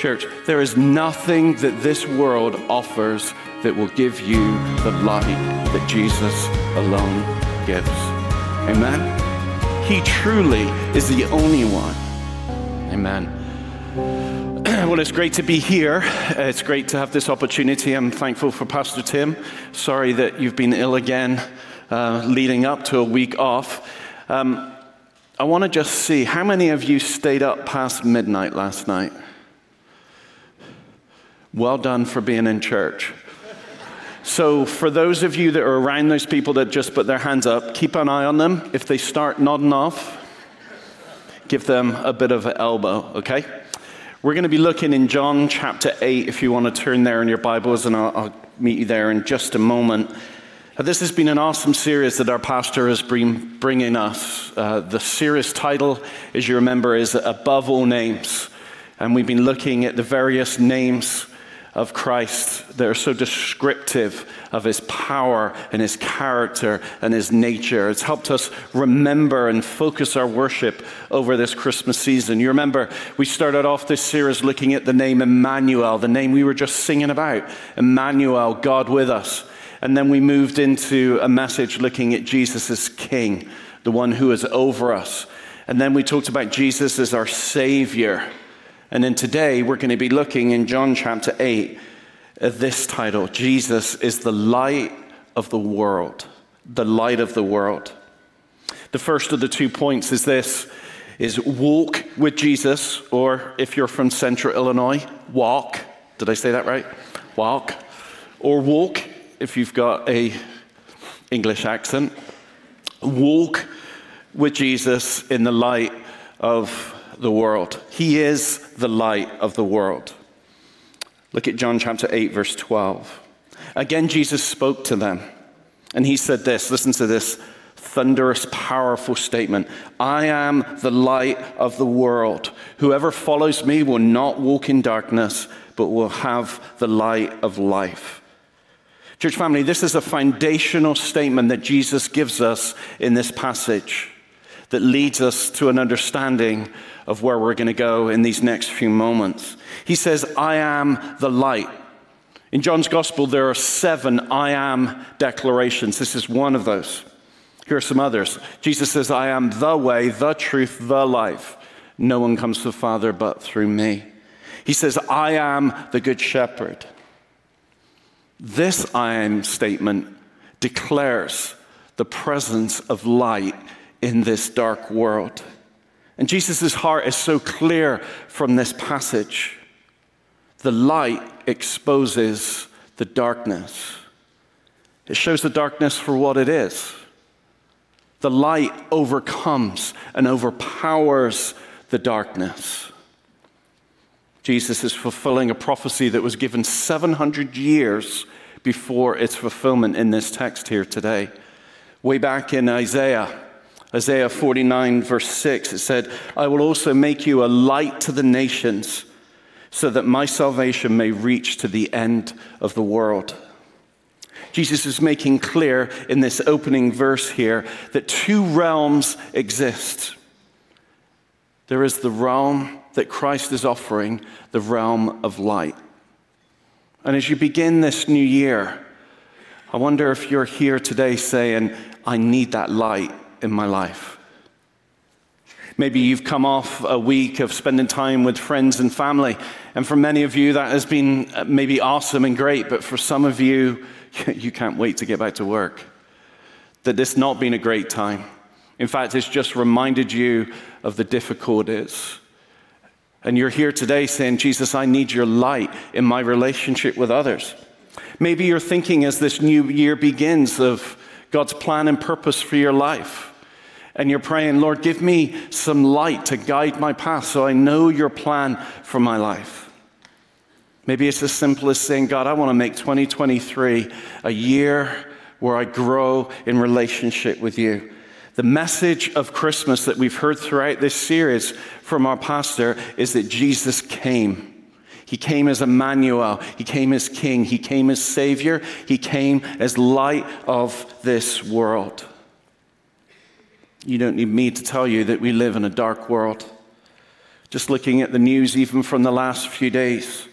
Church, there is nothing that this world offers that will give you the light that Jesus alone gives. Amen? He truly is the only one. Amen. Well, it's great to be here. It's great to have this opportunity. I'm thankful for Pastor Tim. Sorry that you've been ill again, uh, leading up to a week off. Um, I want to just see how many of you stayed up past midnight last night? Well done for being in church. So, for those of you that are around those people that just put their hands up, keep an eye on them. If they start nodding off, give them a bit of an elbow, okay? We're going to be looking in John chapter 8, if you want to turn there in your Bibles, and I'll, I'll meet you there in just a moment. Uh, this has been an awesome series that our pastor has been bringing us. Uh, the series title, as you remember, is Above All Names. And we've been looking at the various names of Christ that are so descriptive of his power and his character and his nature. It's helped us remember and focus our worship over this Christmas season. You remember, we started off this series looking at the name Emmanuel, the name we were just singing about Emmanuel, God with us. And then we moved into a message looking at Jesus as King, the one who is over us. And then we talked about Jesus as our Savior and then today we're going to be looking in John chapter 8 at this title Jesus is the light of the world. The light of the world. The first of the two points is this is walk with Jesus, or if you're from central Illinois, walk. Did I say that right? Walk. Or walk if you've got a English accent. Walk with Jesus in the light of the world. He is the light of the world. Look at John chapter 8, verse 12. Again, Jesus spoke to them, and he said this listen to this thunderous, powerful statement I am the light of the world. Whoever follows me will not walk in darkness, but will have the light of life. Church family, this is a foundational statement that Jesus gives us in this passage that leads us to an understanding of where we're going to go in these next few moments. He says, I am the light. In John's gospel, there are seven I am declarations. This is one of those. Here are some others. Jesus says, I am the way, the truth, the life. No one comes to the Father but through me. He says, I am the good shepherd. This I am statement declares the presence of light in this dark world. And Jesus' heart is so clear from this passage. The light exposes the darkness, it shows the darkness for what it is. The light overcomes and overpowers the darkness. Jesus is fulfilling a prophecy that was given 700 years before its fulfillment in this text here today. Way back in Isaiah, Isaiah 49, verse 6, it said, I will also make you a light to the nations so that my salvation may reach to the end of the world. Jesus is making clear in this opening verse here that two realms exist. There is the realm that Christ is offering, the realm of light. And as you begin this new year, I wonder if you're here today saying, I need that light in my life. Maybe you've come off a week of spending time with friends and family, and for many of you, that has been uh, maybe awesome and great, but for some of you, you can't wait to get back to work. That this not been a great time. In fact, it's just reminded you of the difficulties. And you're here today saying, Jesus, I need your light in my relationship with others. Maybe you're thinking as this new year begins of God's plan and purpose for your life and you're praying, Lord, give me some light to guide my path so I know your plan for my life. Maybe it's as simple as saying, God, I want to make 2023 a year where I grow in relationship with you. The message of Christmas that we've heard throughout this series from our pastor is that Jesus came. He came as Emmanuel. He came as King. He came as Savior. He came as light of this world. You don't need me to tell you that we live in a dark world. Just looking at the news, even from the last few days,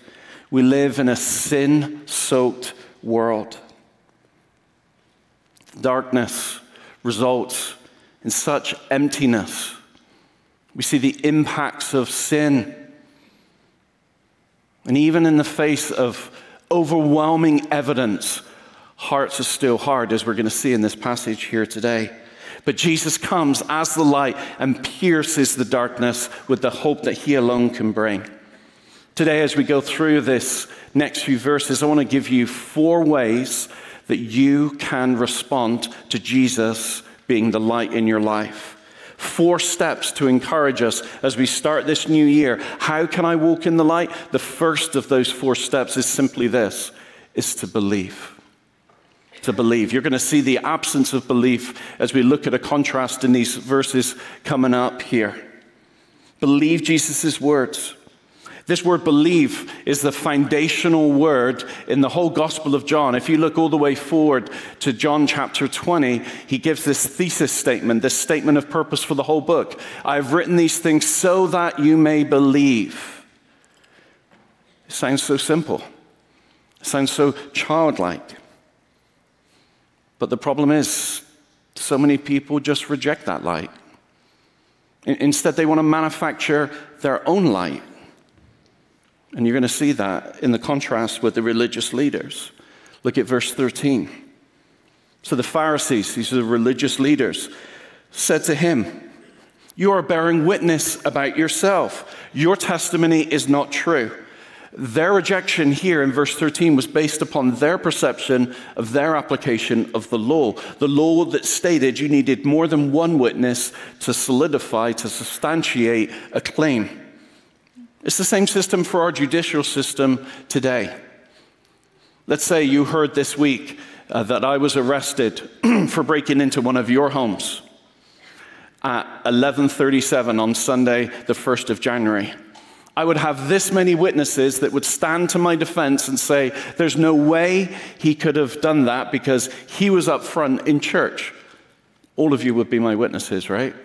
we live in a sin soaked world. Darkness results in such emptiness. We see the impacts of sin. And even in the face of overwhelming evidence, hearts are still hard, as we're going to see in this passage here today. But Jesus comes as the light and pierces the darkness with the hope that he alone can bring. Today, as we go through this next few verses, I want to give you four ways that you can respond to Jesus being the light in your life. Four steps to encourage us as we start this new year. How can I walk in the light? The first of those four steps is simply this is to believe. To believe. You're going to see the absence of belief as we look at a contrast in these verses coming up here. Believe Jesus' words. This word believe is the foundational word in the whole Gospel of John. If you look all the way forward to John chapter 20, he gives this thesis statement, this statement of purpose for the whole book. I've written these things so that you may believe. It sounds so simple, it sounds so childlike. But the problem is, so many people just reject that light. Instead, they want to manufacture their own light. And you're going to see that in the contrast with the religious leaders. Look at verse 13. So the Pharisees, these are the religious leaders, said to him, You are bearing witness about yourself. Your testimony is not true. Their rejection here in verse 13 was based upon their perception of their application of the law. The law that stated you needed more than one witness to solidify, to substantiate a claim. It's the same system for our judicial system today. Let's say you heard this week uh, that I was arrested for breaking into one of your homes at 11:37 on Sunday, the 1st of January. I would have this many witnesses that would stand to my defense and say, There's no way he could have done that because he was up front in church. All of you would be my witnesses, right?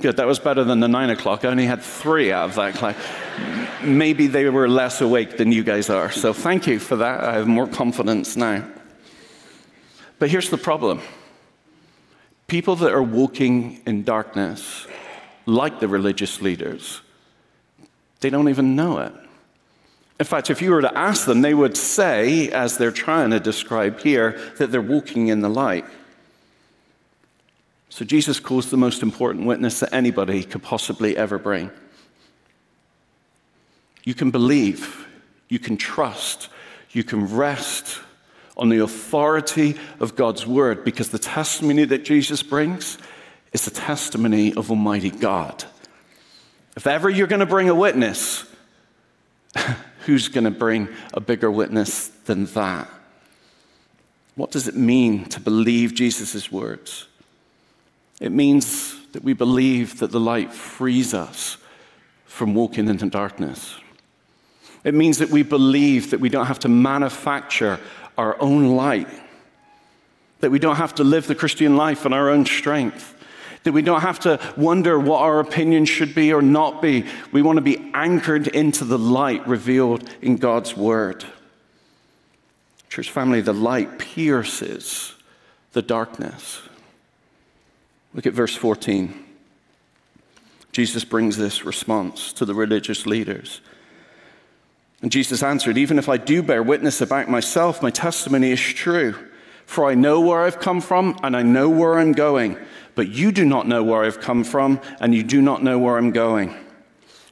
Good, that was better than the nine o'clock. I only had three out of that class. Maybe they were less awake than you guys are. So thank you for that. I have more confidence now. But here's the problem people that are walking in darkness, like the religious leaders, they don't even know it. In fact, if you were to ask them, they would say, as they're trying to describe here, that they're walking in the light. So Jesus calls the most important witness that anybody could possibly ever bring. You can believe, you can trust, you can rest on the authority of God's word because the testimony that Jesus brings is the testimony of Almighty God. If ever you're going to bring a witness, who's going to bring a bigger witness than that? What does it mean to believe Jesus' words? It means that we believe that the light frees us from walking into darkness. It means that we believe that we don't have to manufacture our own light, that we don't have to live the Christian life in our own strength, that we don't have to wonder what our opinion should be or not be. We want to be anchored into the light revealed in God's Word. Church family, the light pierces the darkness. Look at verse 14. Jesus brings this response to the religious leaders. And Jesus answered, Even if I do bear witness about myself, my testimony is true. For I know where I've come from and I know where I'm going. But you do not know where I've come from and you do not know where I'm going.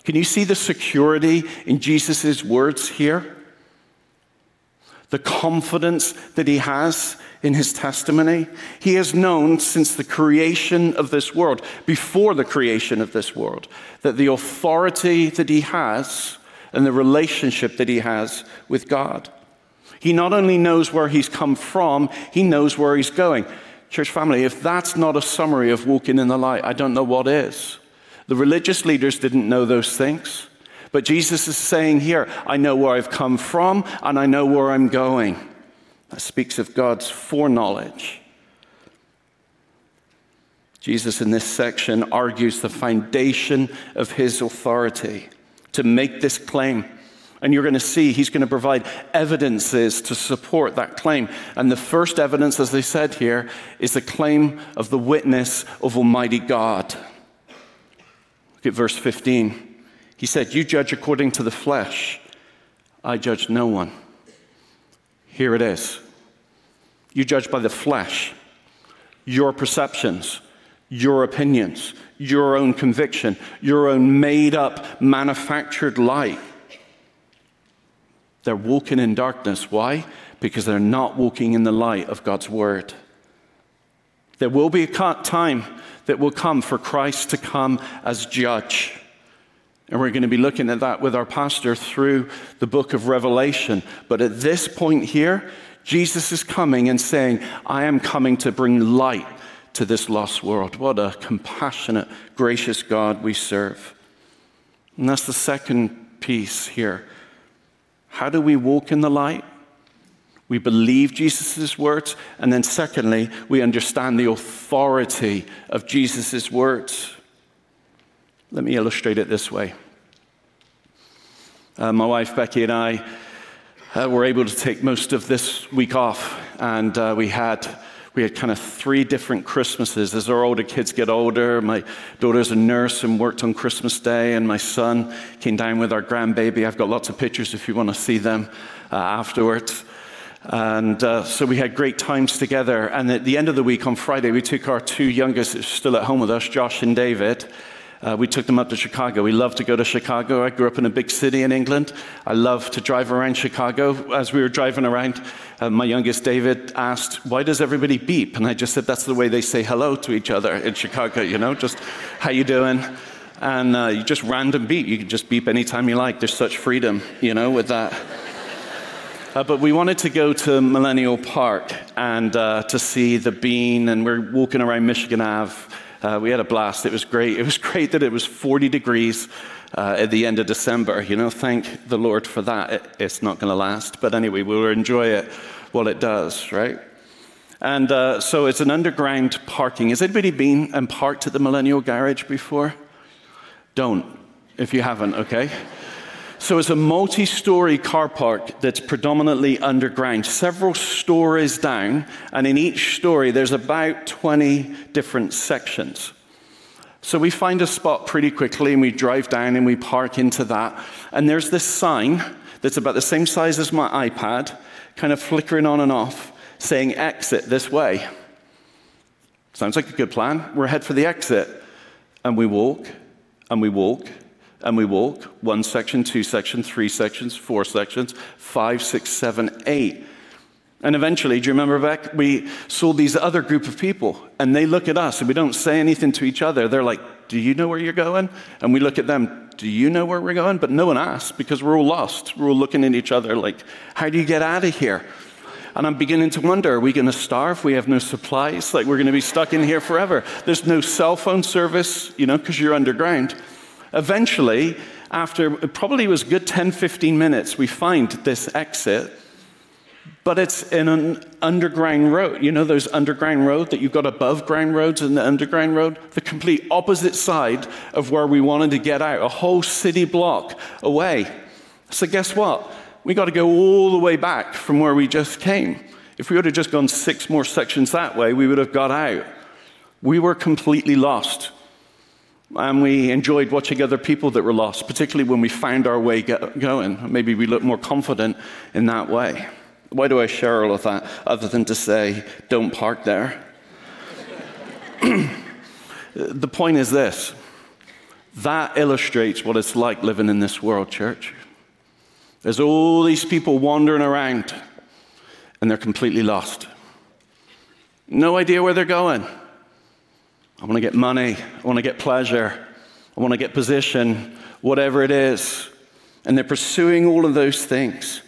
Can you see the security in Jesus' words here? The confidence that he has in his testimony. He has known since the creation of this world, before the creation of this world, that the authority that he has and the relationship that he has with God. He not only knows where he's come from, he knows where he's going. Church family, if that's not a summary of walking in the light, I don't know what is. The religious leaders didn't know those things. But Jesus is saying here, I know where I've come from and I know where I'm going. That speaks of God's foreknowledge. Jesus in this section argues the foundation of his authority to make this claim. And you're going to see he's going to provide evidences to support that claim. And the first evidence, as they said here, is the claim of the witness of Almighty God. Look at verse 15. He said, You judge according to the flesh, I judge no one. Here it is. You judge by the flesh, your perceptions, your opinions, your own conviction, your own made up, manufactured light. They're walking in darkness. Why? Because they're not walking in the light of God's word. There will be a time that will come for Christ to come as judge. And we're going to be looking at that with our pastor through the book of Revelation. But at this point here, Jesus is coming and saying, I am coming to bring light to this lost world. What a compassionate, gracious God we serve. And that's the second piece here. How do we walk in the light? We believe Jesus' words. And then, secondly, we understand the authority of Jesus' words. Let me illustrate it this way. Uh, my wife Becky and I uh, were able to take most of this week off, and uh, we had we had kind of three different Christmases. As our older kids get older, my daughter's a nurse and worked on Christmas Day, and my son came down with our grandbaby. I've got lots of pictures if you want to see them uh, afterwards. And uh, so we had great times together. And at the end of the week on Friday, we took our two youngest, still at home with us, Josh and David, uh, we took them up to Chicago. We love to go to Chicago. I grew up in a big city in England. I love to drive around Chicago. As we were driving around, uh, my youngest David asked, Why does everybody beep? And I just said, That's the way they say hello to each other in Chicago, you know, just how you doing? And uh, you just random beep. You can just beep anytime you like. There's such freedom, you know, with that. Uh, but we wanted to go to Millennial Park and uh, to see the bean, and we're walking around Michigan Ave uh, we had a blast. It was great. It was great that it was 40 degrees uh, at the end of December. You know, thank the Lord for that. It, it's not going to last. But anyway, we'll enjoy it while it does, right? And uh, so it's an underground parking. Has anybody been and parked at the Millennial Garage before? Don't, if you haven't, okay? So it's a multi story car park that's predominantly underground, several stories down, and in each story there's about 20 different sections. So we find a spot pretty quickly and we drive down and we park into that. And there's this sign that's about the same size as my iPad, kind of flickering on and off, saying exit this way. Sounds like a good plan. We're ahead for the exit. And we walk and we walk and we walk one section, two sections, three sections, four sections, five, six, seven, eight. And eventually, do you remember back? We saw these other group of people, and they look at us, and we don't say anything to each other. They're like, Do you know where you're going? And we look at them, Do you know where we're going? But no one asks because we're all lost. We're all looking at each other like, How do you get out of here? And I'm beginning to wonder are we going to starve? We have no supplies. Like, we're going to be stuck in here forever. There's no cell phone service, you know, because you're underground. Eventually, after probably was good 10, 15 minutes, we find this exit, but it's in an underground road. You know those underground road that you've got above ground roads and the underground road? The complete opposite side of where we wanted to get out, a whole city block away. So guess what? We got to go all the way back from where we just came. If we would have just gone six more sections that way, we would have got out. We were completely lost. And we enjoyed watching other people that were lost, particularly when we found our way going. Maybe we looked more confident in that way. Why do I share all of that other than to say, don't park there? the point is this that illustrates what it's like living in this world, church. There's all these people wandering around, and they're completely lost. No idea where they're going. I want to get money. I want to get pleasure. I want to get position, whatever it is. And they're pursuing all of those things.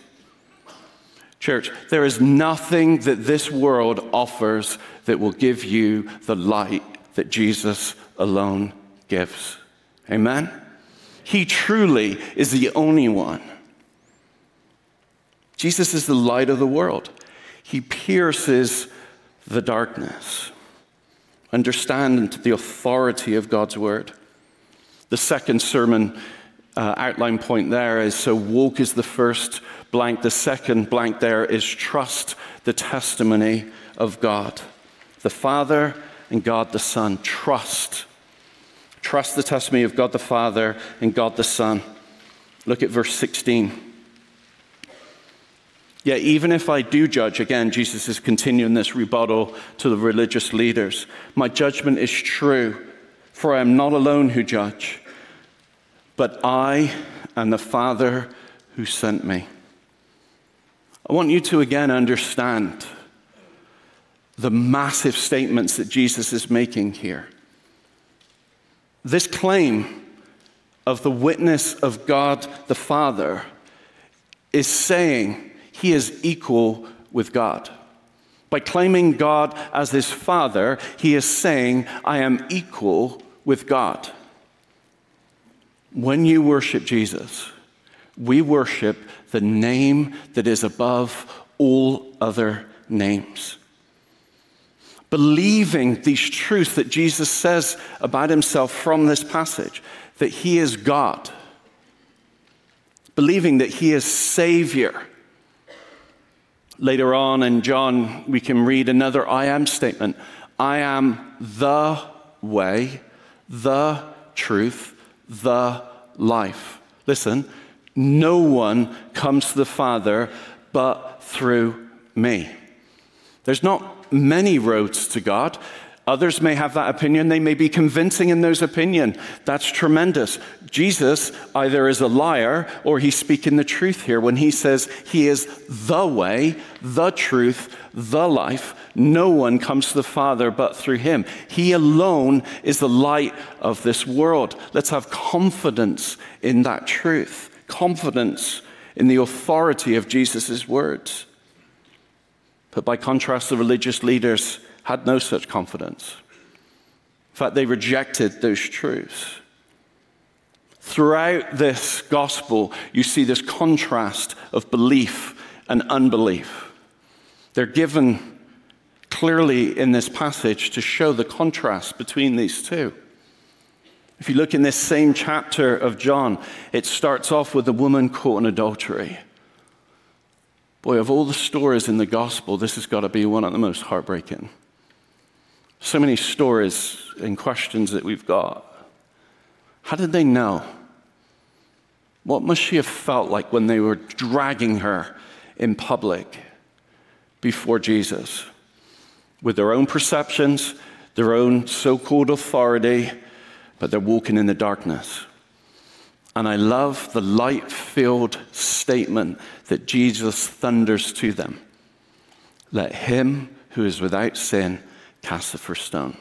Church, there is nothing that this world offers that will give you the light that Jesus alone gives. Amen? He truly is the only one. Jesus is the light of the world. He pierces the darkness. Understand the authority of God's word. The second sermon uh, outline point there is so woke is the first blank. The second blank there is trust the testimony of God. The Father and God the Son. Trust. Trust the testimony of God the Father and God the Son. Look at verse 16. Yet, even if I do judge, again, Jesus is continuing this rebuttal to the religious leaders, my judgment is true, for I am not alone who judge, but I and the Father who sent me. I want you to again understand the massive statements that Jesus is making here. This claim of the witness of God the Father is saying he is equal with God. By claiming God as his Father, he is saying, I am equal with God. When you worship Jesus, we worship the name that is above all other names believing these truths that Jesus says about himself from this passage that he is God, believing that he is Savior. Later on in John, we can read another I am statement I am the way, the truth, the life. Listen, no one comes to the Father but through me. There's not many roads to God. Others may have that opinion. They may be convincing in those opinion. That's tremendous. Jesus either is a liar or he's speaking the truth here when he says he is the way, the truth, the life. No one comes to the Father but through him. He alone is the light of this world. Let's have confidence in that truth, confidence in the authority of Jesus' words. But by contrast, the religious leaders had no such confidence. In fact, they rejected those truths. Throughout this gospel, you see this contrast of belief and unbelief. They're given clearly in this passage to show the contrast between these two. If you look in this same chapter of John, it starts off with a woman caught in adultery. Boy, of all the stories in the gospel, this has got to be one of the most heartbreaking. So many stories and questions that we've got. How did they know? What must she have felt like when they were dragging her in public before Jesus? With their own perceptions, their own so called authority, but they're walking in the darkness. And I love the light filled statement that Jesus thunders to them Let him who is without sin cast the first stone.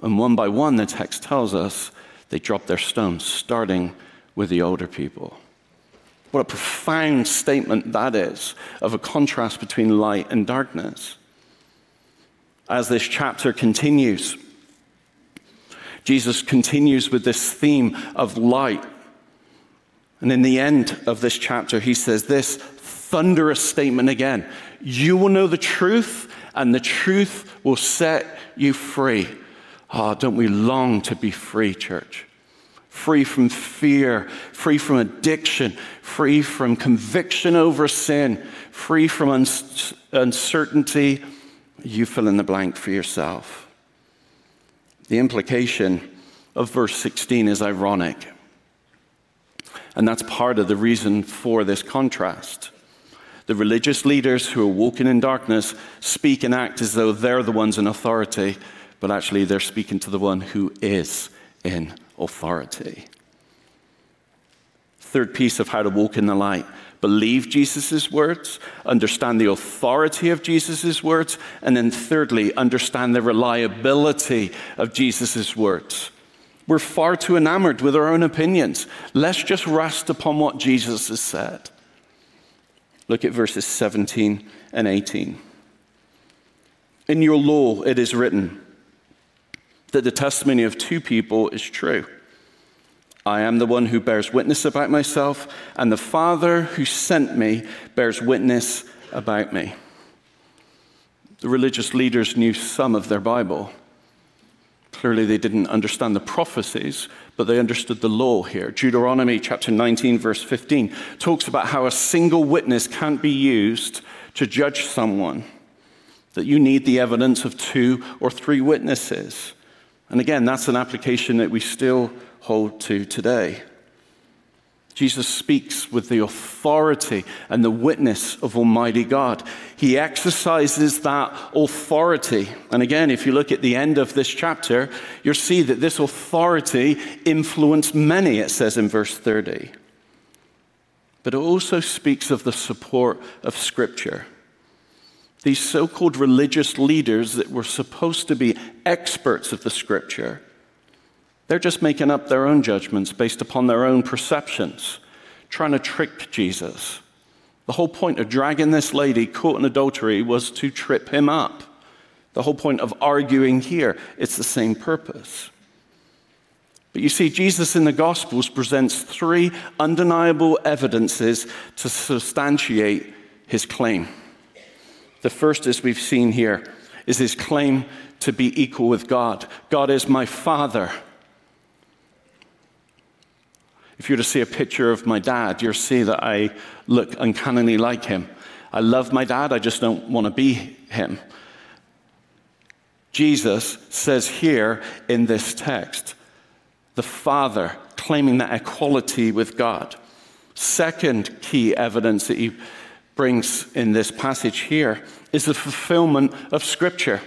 And one by one, the text tells us they drop their stones, starting with the older people. What a profound statement that is of a contrast between light and darkness. As this chapter continues, Jesus continues with this theme of light and in the end of this chapter, he says this thunderous statement again You will know the truth, and the truth will set you free. Ah, oh, don't we long to be free, church? Free from fear, free from addiction, free from conviction over sin, free from uncertainty. You fill in the blank for yourself. The implication of verse 16 is ironic. And that's part of the reason for this contrast. The religious leaders who are walking in darkness speak and act as though they're the ones in authority, but actually they're speaking to the one who is in authority. Third piece of how to walk in the light believe Jesus' words, understand the authority of Jesus' words, and then thirdly, understand the reliability of Jesus' words. We're far too enamored with our own opinions. Let's just rest upon what Jesus has said. Look at verses 17 and 18. In your law, it is written that the testimony of two people is true. I am the one who bears witness about myself, and the Father who sent me bears witness about me. The religious leaders knew some of their Bible. Clearly, they didn't understand the prophecies, but they understood the law here. Deuteronomy chapter 19, verse 15, talks about how a single witness can't be used to judge someone, that you need the evidence of two or three witnesses. And again, that's an application that we still hold to today. Jesus speaks with the authority and the witness of Almighty God. He exercises that authority. And again, if you look at the end of this chapter, you'll see that this authority influenced many, it says in verse 30. But it also speaks of the support of Scripture. These so called religious leaders that were supposed to be experts of the Scripture they're just making up their own judgments based upon their own perceptions, trying to trick Jesus. The whole point of dragging this lady caught in adultery was to trip him up. The whole point of arguing here, it's the same purpose. But you see, Jesus in the Gospels presents three undeniable evidences to substantiate his claim. The first, as we've seen here, is his claim to be equal with God. God is my Father. If you were to see a picture of my dad, you'll see that I look uncannily like him. I love my dad, I just don't want to be him. Jesus says here in this text, the Father claiming that equality with God. Second key evidence that he brings in this passage here is the fulfillment of Scripture.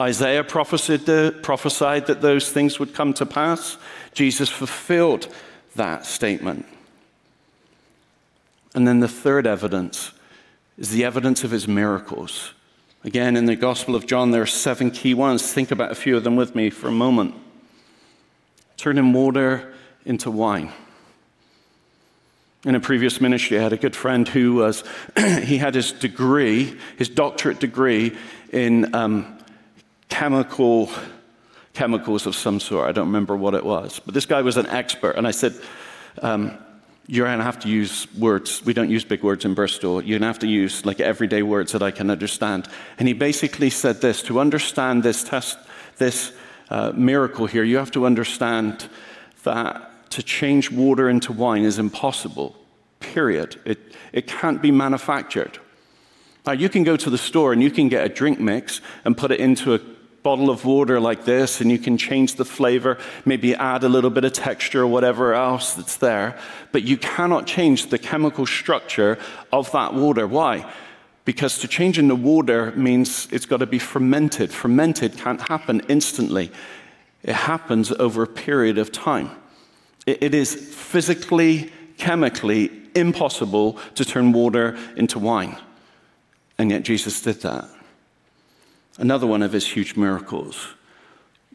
Isaiah prophesied, uh, prophesied that those things would come to pass. Jesus fulfilled that statement. And then the third evidence is the evidence of his miracles. Again, in the Gospel of John, there are seven key ones. Think about a few of them with me for a moment. Turning water into wine. In a previous ministry, I had a good friend who was, he had his degree, his doctorate degree in um, chemical chemicals of some sort. I don't remember what it was. But this guy was an expert. And I said, um, You're going to have to use words. We don't use big words in Bristol. You're going to have to use like everyday words that I can understand. And he basically said this to understand this test, this uh, miracle here, you have to understand that to change water into wine is impossible, period. It, it can't be manufactured. Now, you can go to the store and you can get a drink mix and put it into a bottle of water like this, and you can change the flavor, maybe add a little bit of texture or whatever else that's there. But you cannot change the chemical structure of that water. Why? Because to change in the water means it's got to be fermented. Fermented can't happen instantly, it happens over a period of time. it is physically, chemically impossible to turn water into wine. And yet Jesus did that. Another one of his huge miracles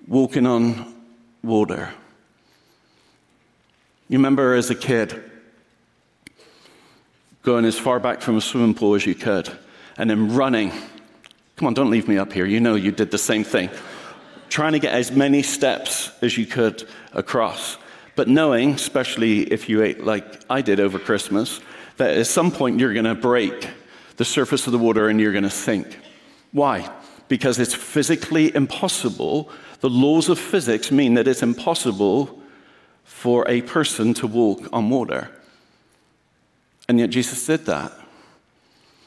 walking on water. You remember as a kid going as far back from a swimming pool as you could and then running. Come on, don't leave me up here. You know you did the same thing. Trying to get as many steps as you could across. But knowing, especially if you ate like I did over Christmas, that at some point you're going to break the surface of the water and you're going to sink. Why? Because it's physically impossible. The laws of physics mean that it's impossible for a person to walk on water. And yet Jesus did that.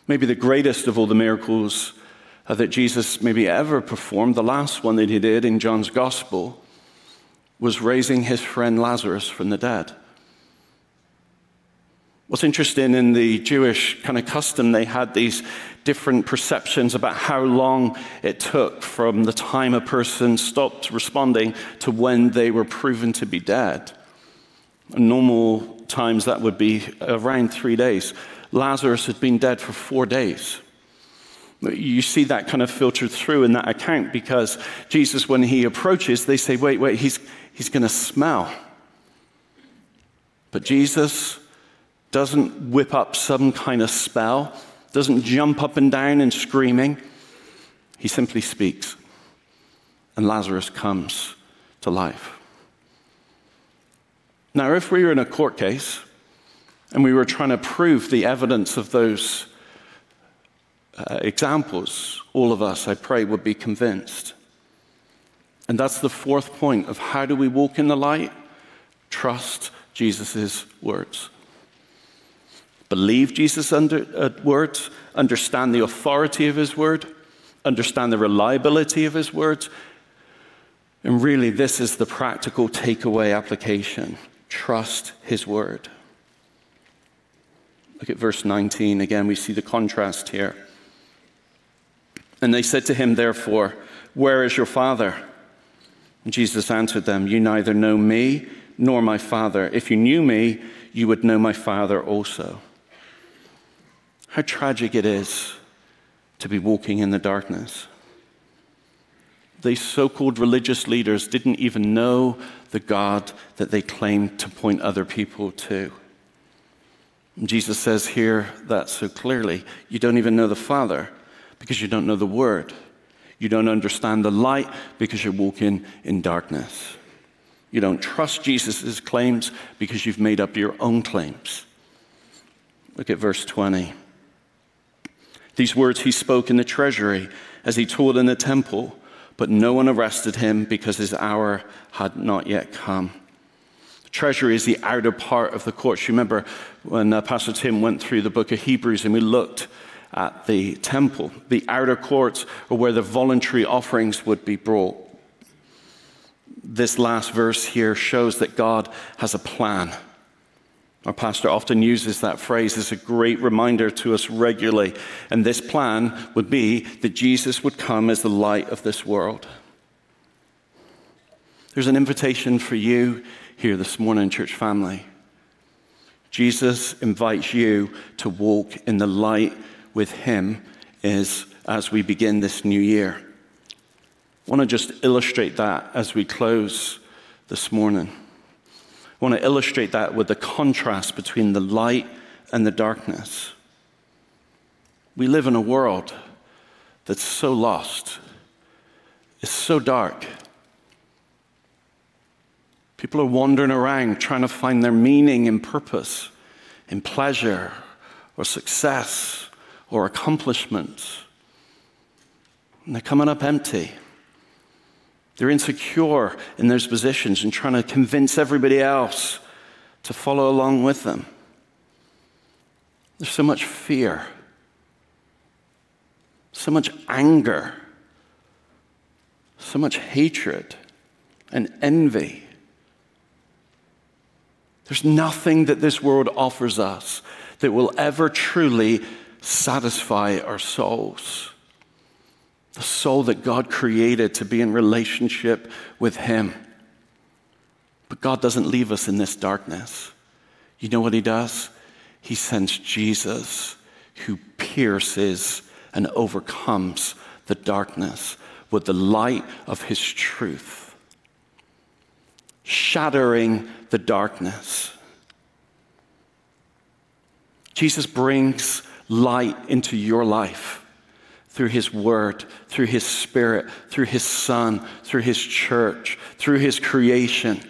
Maybe the greatest of all the miracles uh, that Jesus maybe ever performed, the last one that he did in John's gospel, was raising his friend Lazarus from the dead. What's interesting in the Jewish kind of custom, they had these different perceptions about how long it took from the time a person stopped responding to when they were proven to be dead. In normal times, that would be around three days. Lazarus had been dead for four days. You see that kind of filtered through in that account because Jesus, when he approaches, they say, wait, wait, he's, he's going to smell. But Jesus doesn't whip up some kind of spell doesn't jump up and down and screaming. He simply speaks, and Lazarus comes to life. Now, if we were in a court case and we were trying to prove the evidence of those uh, examples, all of us, I pray, would be convinced. And that's the fourth point of how do we walk in the light? Trust Jesus' words. Believe Jesus' under, uh, words, understand the authority of his word, understand the reliability of his words. And really, this is the practical takeaway application trust his word. Look at verse 19. Again, we see the contrast here. And they said to him, therefore, Where is your father? And Jesus answered them, You neither know me nor my Father. If you knew me, you would know my Father also. How tragic it is to be walking in the darkness. These so called religious leaders didn't even know the God that they claimed to point other people to. Jesus says here that so clearly you don't even know the Father because you don't know the Word. You don't understand the light because you're walking in darkness. You don't trust Jesus' claims because you've made up your own claims. Look at verse 20. These words he spoke in the treasury as he taught in the temple, but no one arrested him because his hour had not yet come. The treasury is the outer part of the courts. You remember when uh, Pastor Tim went through the book of Hebrews and we looked at the temple. The outer courts are where the voluntary offerings would be brought. This last verse here shows that God has a plan. Our pastor often uses that phrase as a great reminder to us regularly. And this plan would be that Jesus would come as the light of this world. There's an invitation for you here this morning, church family. Jesus invites you to walk in the light with Him is as we begin this new year. I want to just illustrate that as we close this morning. I want to illustrate that with the contrast between the light and the darkness. We live in a world that's so lost, it's so dark. People are wandering around trying to find their meaning and purpose in pleasure or success or accomplishments. And they're coming up empty. They're insecure in those positions and trying to convince everybody else to follow along with them. There's so much fear, so much anger, so much hatred and envy. There's nothing that this world offers us that will ever truly satisfy our souls. The soul that God created to be in relationship with Him. But God doesn't leave us in this darkness. You know what He does? He sends Jesus who pierces and overcomes the darkness with the light of His truth, shattering the darkness. Jesus brings light into your life through His Word, through His Spirit, through His Son, through His church, through His creation.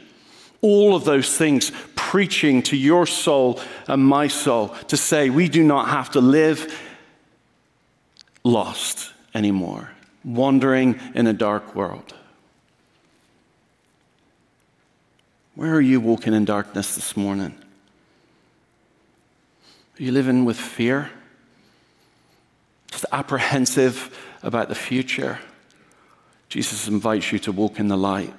All of those things preaching to your soul and my soul to say we do not have to live lost anymore, wandering in a dark world. Where are you walking in darkness this morning? Are you living with fear? Just apprehensive about the future, Jesus invites you to walk in the light.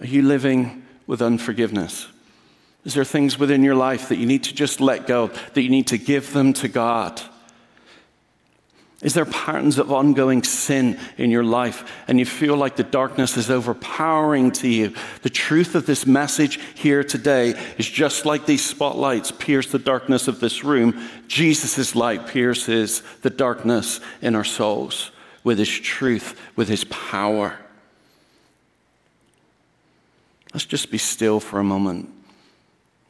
Are you living with unforgiveness? Is there things within your life that you need to just let go, that you need to give them to God? Is there patterns of ongoing sin in your life and you feel like the darkness is overpowering to you? The truth of this message here today is just like these spotlights pierce the darkness of this room, Jesus' light pierces the darkness in our souls with his truth, with his power. Let's just be still for a moment.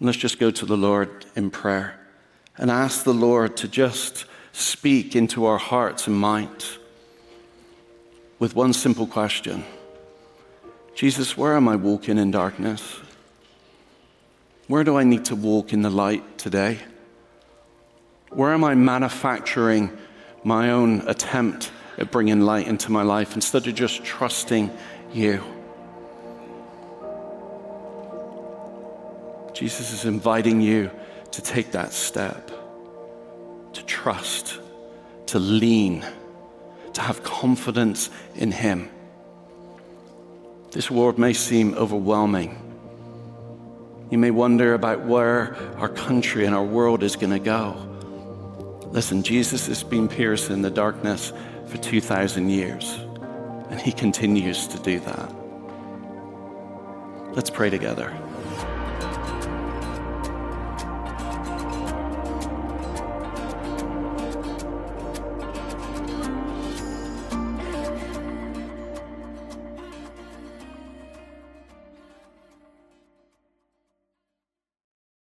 Let's just go to the Lord in prayer and ask the Lord to just speak into our hearts and minds with one simple question Jesus, where am I walking in darkness? Where do I need to walk in the light today? Where am I manufacturing my own attempt at bringing light into my life instead of just trusting you. Jesus is inviting you to take that step, trust, to lean, to have confidence in Him. This world may seem overwhelming. You may wonder about where our country and our world is going to go. Listen, Jesus has been piercing the darkness for 2,000 years, and he continues to do that. Let's pray together.